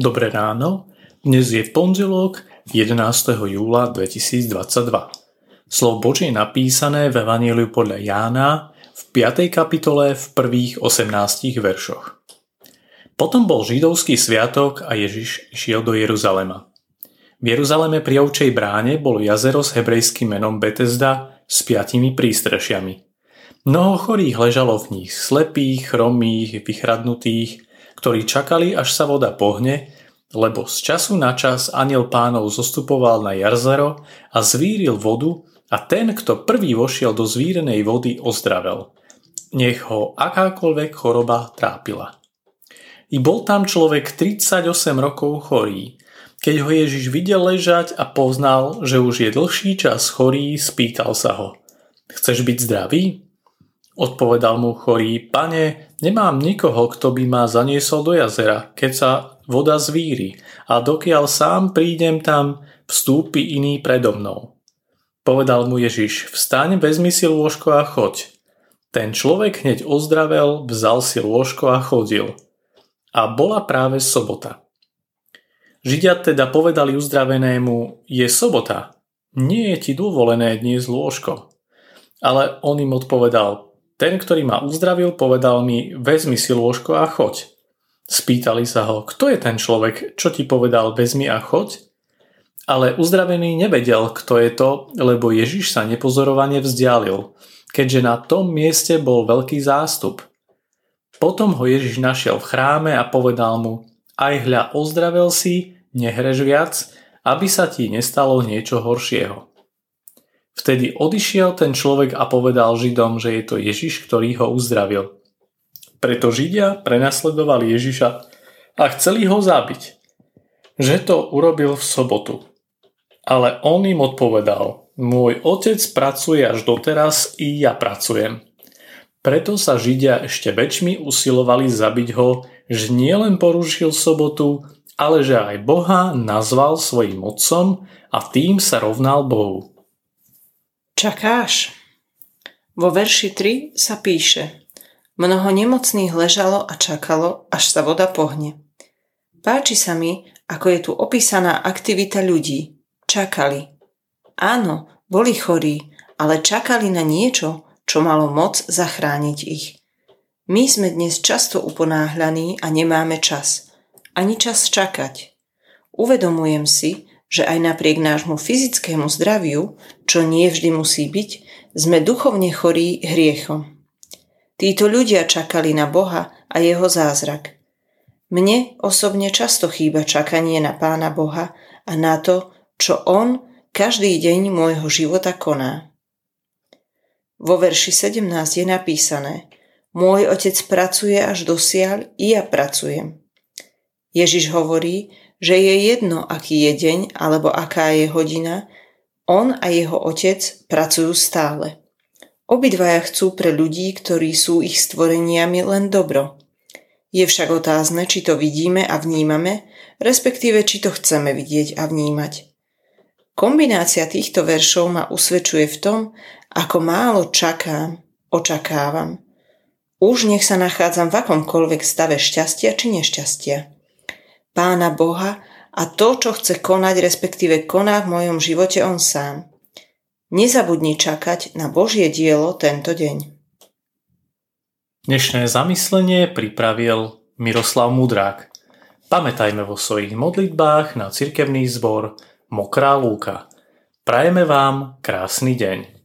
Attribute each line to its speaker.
Speaker 1: Dobré ráno, dnes je pondelok 11. júla 2022. Slovo Božie je napísané v Evangeliu podľa Jána v 5. kapitole v prvých 18 veršoch. Potom bol židovský sviatok a Ježiš šiel do Jeruzalema. V Jeruzaleme pri ovčej bráne bolo jazero s hebrejským menom Betesda s piatimi prístrešiami. Mnoho chorých ležalo v nich, slepých, chromých, vychradnutých, ktorí čakali, až sa voda pohne, lebo z času na čas aniel pánov zostupoval na jarzero a zvíril vodu a ten, kto prvý vošiel do zvírenej vody, ozdravel. Nech ho akákoľvek choroba trápila. I bol tam človek 38 rokov chorý. Keď ho Ježiš videl ležať a poznal, že už je dlhší čas chorý, spýtal sa ho. Chceš byť zdravý? Odpovedal mu chorý, pane, nemám nikoho, kto by ma zaniesol do jazera, keď sa voda zvíri a dokiaľ sám prídem tam, vstúpi iný predo mnou. Povedal mu Ježiš, vstaň, vezmi si lôžko a choď. Ten človek hneď ozdravel, vzal si lôžko a chodil. A bola práve sobota. Židia teda povedali uzdravenému, je sobota, nie je ti dovolené dnes lôžko. Ale on im odpovedal, ten, ktorý ma uzdravil, povedal mi, vezmi si lôžko a choď. Spýtali sa ho, kto je ten človek, čo ti povedal, vezmi a choď? Ale uzdravený nevedel, kto je to, lebo Ježiš sa nepozorovane vzdialil, keďže na tom mieste bol veľký zástup. Potom ho Ježiš našiel v chráme a povedal mu, aj hľa ozdravel si, nehrež viac, aby sa ti nestalo niečo horšieho. Vtedy odišiel ten človek a povedal Židom, že je to Ježiš, ktorý ho uzdravil. Preto Židia prenasledovali Ježiša a chceli ho zabiť. Že to urobil v sobotu. Ale on im odpovedal, môj otec pracuje až doteraz, i ja pracujem. Preto sa Židia ešte väčšmi usilovali zabiť ho, že nielen porušil sobotu, ale že aj Boha nazval svojim otcom a tým sa rovnal Bohu.
Speaker 2: Čakáš? Vo verši 3 sa píše Mnoho nemocných ležalo a čakalo, až sa voda pohne. Páči sa mi, ako je tu opísaná aktivita ľudí. Čakali. Áno, boli chorí, ale čakali na niečo, čo malo moc zachrániť ich. My sme dnes často uponáhľaní a nemáme čas. Ani čas čakať. Uvedomujem si, že aj napriek nášmu fyzickému zdraviu, čo nie vždy musí byť, sme duchovne chorí hriechom. Títo ľudia čakali na Boha a jeho zázrak. Mne osobne často chýba čakanie na Pána Boha a na to, čo On každý deň môjho života koná. Vo verši 17 je napísané Môj otec pracuje až dosiaľ, i ja pracujem. Ježiš hovorí, že je jedno, aký je deň alebo aká je hodina, on a jeho otec pracujú stále. Obidvaja chcú pre ľudí, ktorí sú ich stvoreniami, len dobro. Je však otázne, či to vidíme a vnímame, respektíve či to chceme vidieť a vnímať. Kombinácia týchto veršov ma usvedčuje v tom, ako málo čakám, očakávam. Už nech sa nachádzam v akomkoľvek stave šťastia či nešťastia. Pána Boha a to, čo chce konať, respektíve koná v mojom živote On sám. Nezabudni čakať na Božie dielo tento deň.
Speaker 1: Dnešné zamyslenie pripravil Miroslav Mudrák. Pamätajme vo svojich modlitbách na cirkevný zbor Mokrá lúka. Prajeme vám krásny deň.